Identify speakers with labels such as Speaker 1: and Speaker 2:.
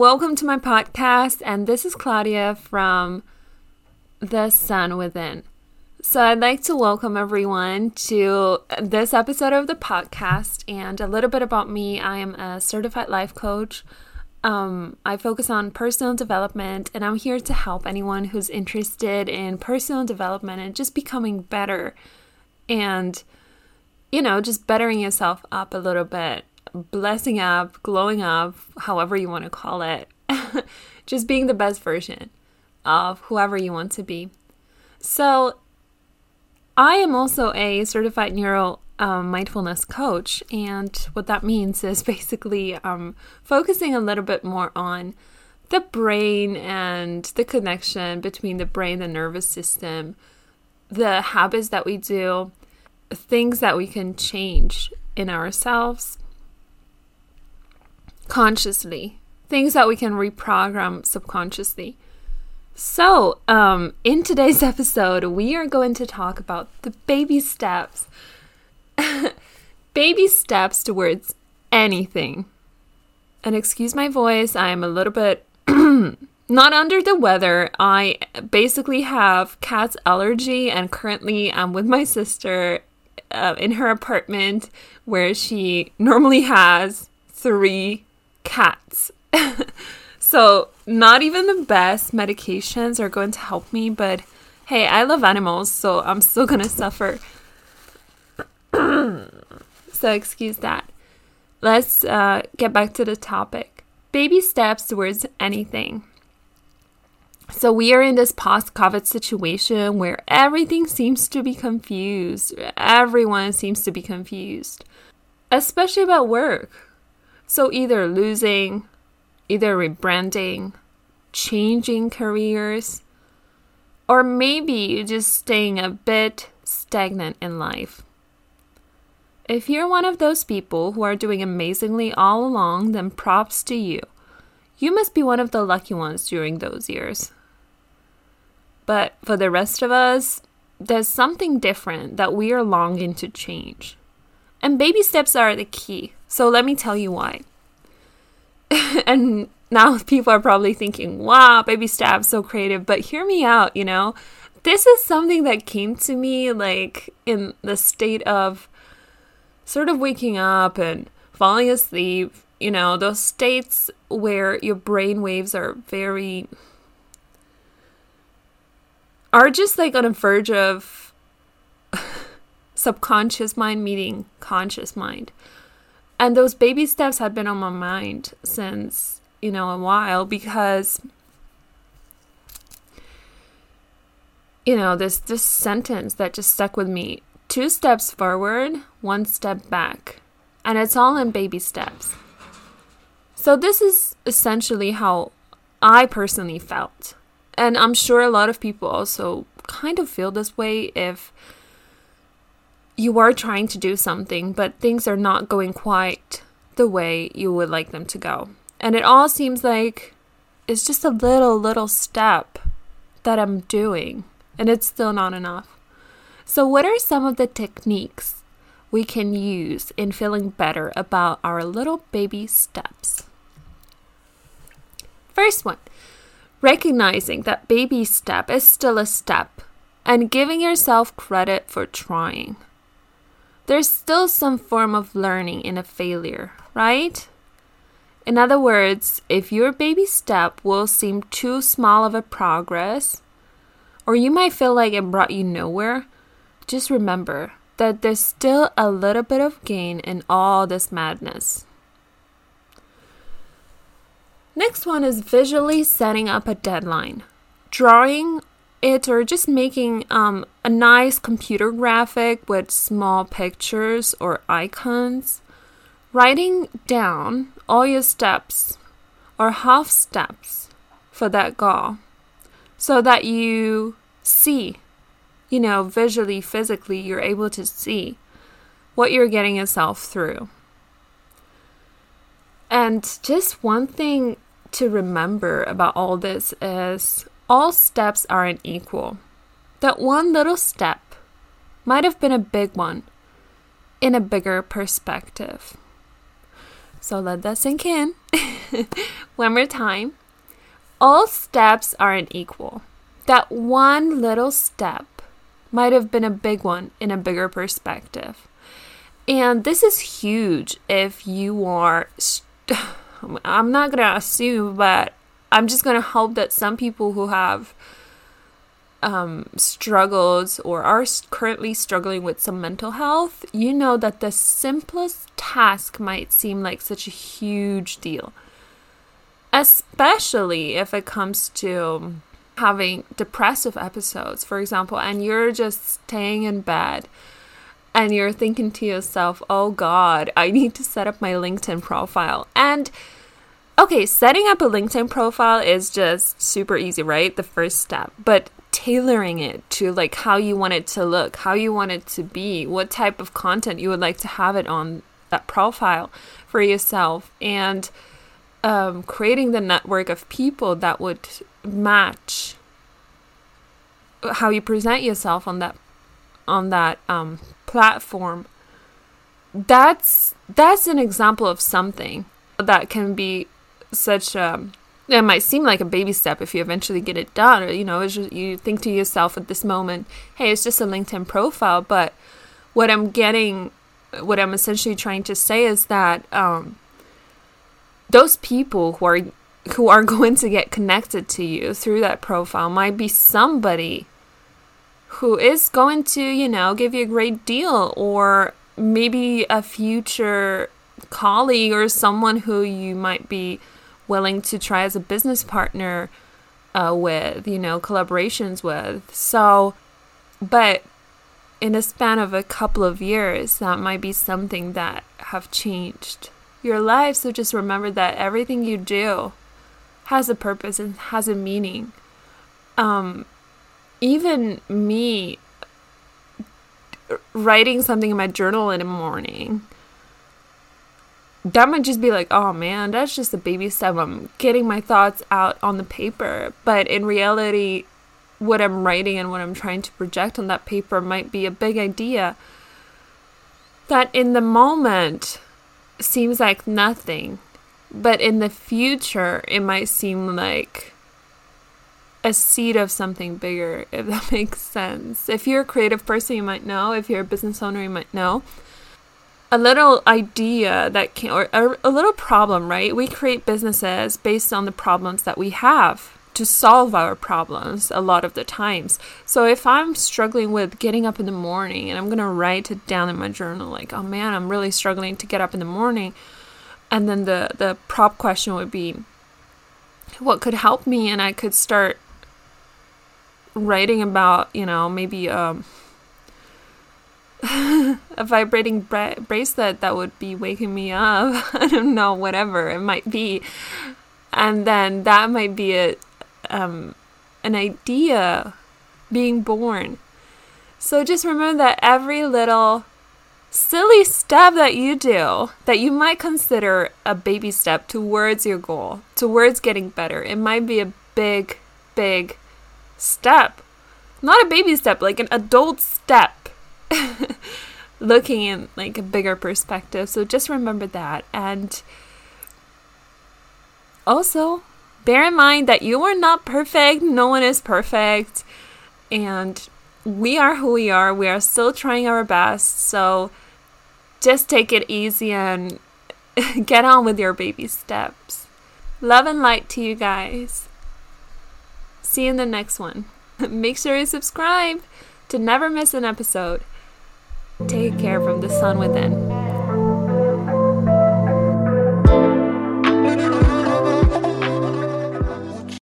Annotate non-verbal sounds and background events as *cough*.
Speaker 1: welcome to my podcast. And this is Claudia from The Sun Within. So, I'd like to welcome everyone to this episode of the podcast and a little bit about me. I am a certified life coach. Um, I focus on personal development, and I'm here to help anyone who's interested in personal development and just becoming better and, you know, just bettering yourself up a little bit blessing up, glowing up, however you want to call it. *laughs* Just being the best version of whoever you want to be. So, I am also a certified neuro um, mindfulness coach, and what that means is *laughs* basically um, focusing a little bit more on the brain and the connection between the brain the nervous system, the habits that we do, things that we can change in ourselves consciously, things that we can reprogram subconsciously. So, um, in today's *laughs* episode, we are going to talk about the baby steps. *laughs* baby steps towards anything. And excuse my voice, I am a little bit *clears throat* not under the weather. I basically have cat's allergy, and currently I'm with my sister uh, in her apartment where she normally has three cats. *laughs* so, not even the best medications are going to help me, but hey, I love animals, so I'm still *laughs* gonna suffer. *coughs* so, excuse that. Let's uh, get back to the topic baby steps towards anything. So, we are in this post COVID situation where everything seems to be confused. Everyone seems to be confused, especially about work. So either losing, either rebranding, changing careers, or maybe you just staying a bit stagnant in life. If you're one of those people who are doing amazingly all along, then props to you. You must be one of the lucky ones during those years. But for the rest of us, there's something different that we are longing to change. And baby steps are the key. So let me tell you why. *laughs* and now people are probably thinking, wow, baby steps, so creative. But hear me out, you know? This is something that came to me like in the state of sort of waking up and falling asleep, you know, those states where your brain waves are very are just like on a verge of *laughs* subconscious mind meeting conscious mind. And those baby steps had been on my mind since, you know, a while because you know, this this sentence that just stuck with me. Two steps forward, one step back. And it's all in baby steps. So this is essentially how I personally felt. And I'm sure a lot of people also kind of feel this way if you are trying to do something, but things are not going quite the way you would like them to go. And it all seems like it's just a little, little step that I'm doing, and it's still not enough. So, what are some of the techniques we can use in feeling better about our little baby steps? First one, recognizing that baby step is still a step and giving yourself credit for trying there's still some form of learning in a failure, right? In other words, if your baby step will seem too small of a progress, or you might feel like it brought you nowhere, just remember that there's still a little bit of gain in all this madness. Next one is visually setting up a deadline. Drawing it or just making um, a nice computer graphic with small pictures or icons, writing down all your steps or half steps for that goal so that you see, you know, visually, physically, you're able to see what you're getting yourself through. And just one thing to remember about all this is all steps aren't equal. That one little step might have been a big one in a bigger perspective. So let that sink in. *laughs* One more time. All steps aren't equal. That one little step might have been a big one in a bigger perspective. And this is huge if you are. St- *laughs* I'm not going to assume, but I'm just going to hope that some people who have um, struggles or are currently struggling with some mental health, you know that the simplest task might seem like such a huge deal. Especially if it comes to having depressive episodes, for example, and you're just staying in bed and you're thinking to yourself, oh God, I need to set up my LinkedIn profile. And okay, setting up a LinkedIn profile is just super easy, right? The first step. But tailoring it to like how you want it to look, how you want it to be, what type of content you would like to have it on that profile for yourself, and um, creating the network of people that would match how you present yourself on that on that um, platform. That's that's an example of something that can be such a it might seem like a baby step if you eventually get it done or you know just, you think to yourself at this moment hey it's just a linkedin profile but what i'm getting what i'm essentially trying to say is that um, those people who are who are *laughs* going to get connected to you through that profile might be somebody who is going to you know give you a great deal or maybe a future colleague or someone who you might be willing to try as a business partner uh, with, you know, collaborations with. So, but in a span of a couple of years, that might be something that have changed your life. So just remember that everything you do has a purpose and has a meaning. Um, even me writing something in my journal in the morning that might just be like, oh man, that's just a baby step. I'm getting my thoughts out on the paper. But in reality, what I'm writing and what I'm trying to project on that paper might be a big idea that in the moment seems like nothing. But in the future, it might seem like a seed of something bigger, if *laughs* that makes sense. If you're a creative person, you might know. If you're a business owner, you might know a little idea that can, or a, a little problem, right? We create businesses based on the problems that we have to solve our problems a lot of the times. So if I'm struggling with getting up in the morning and I'm going to write it down in my journal like, "Oh man, I'm really struggling to get up in the morning." And then the the prop question would be what could help me and I could start writing about, you know, maybe um a vibrating bra- bracelet that would be waking me up. *laughs* I don't know, whatever it might be. And then that might be a, um, an idea being born. So just remember that every little silly step that you do that you might consider a baby step towards your goal, towards getting better, it might be a big, big step. Not a baby step, like an adult step *laughs* looking in like a bigger perspective. So just remember that. And also bear in mind that you are not perfect. No one is perfect. And we are who we are. We are still trying our best. So just take it easy and *laughs* get on with your baby steps. Love and light to you guys. See you in the next one. *laughs* Make sure you subscribe to never miss an episode. Take care from the sun within.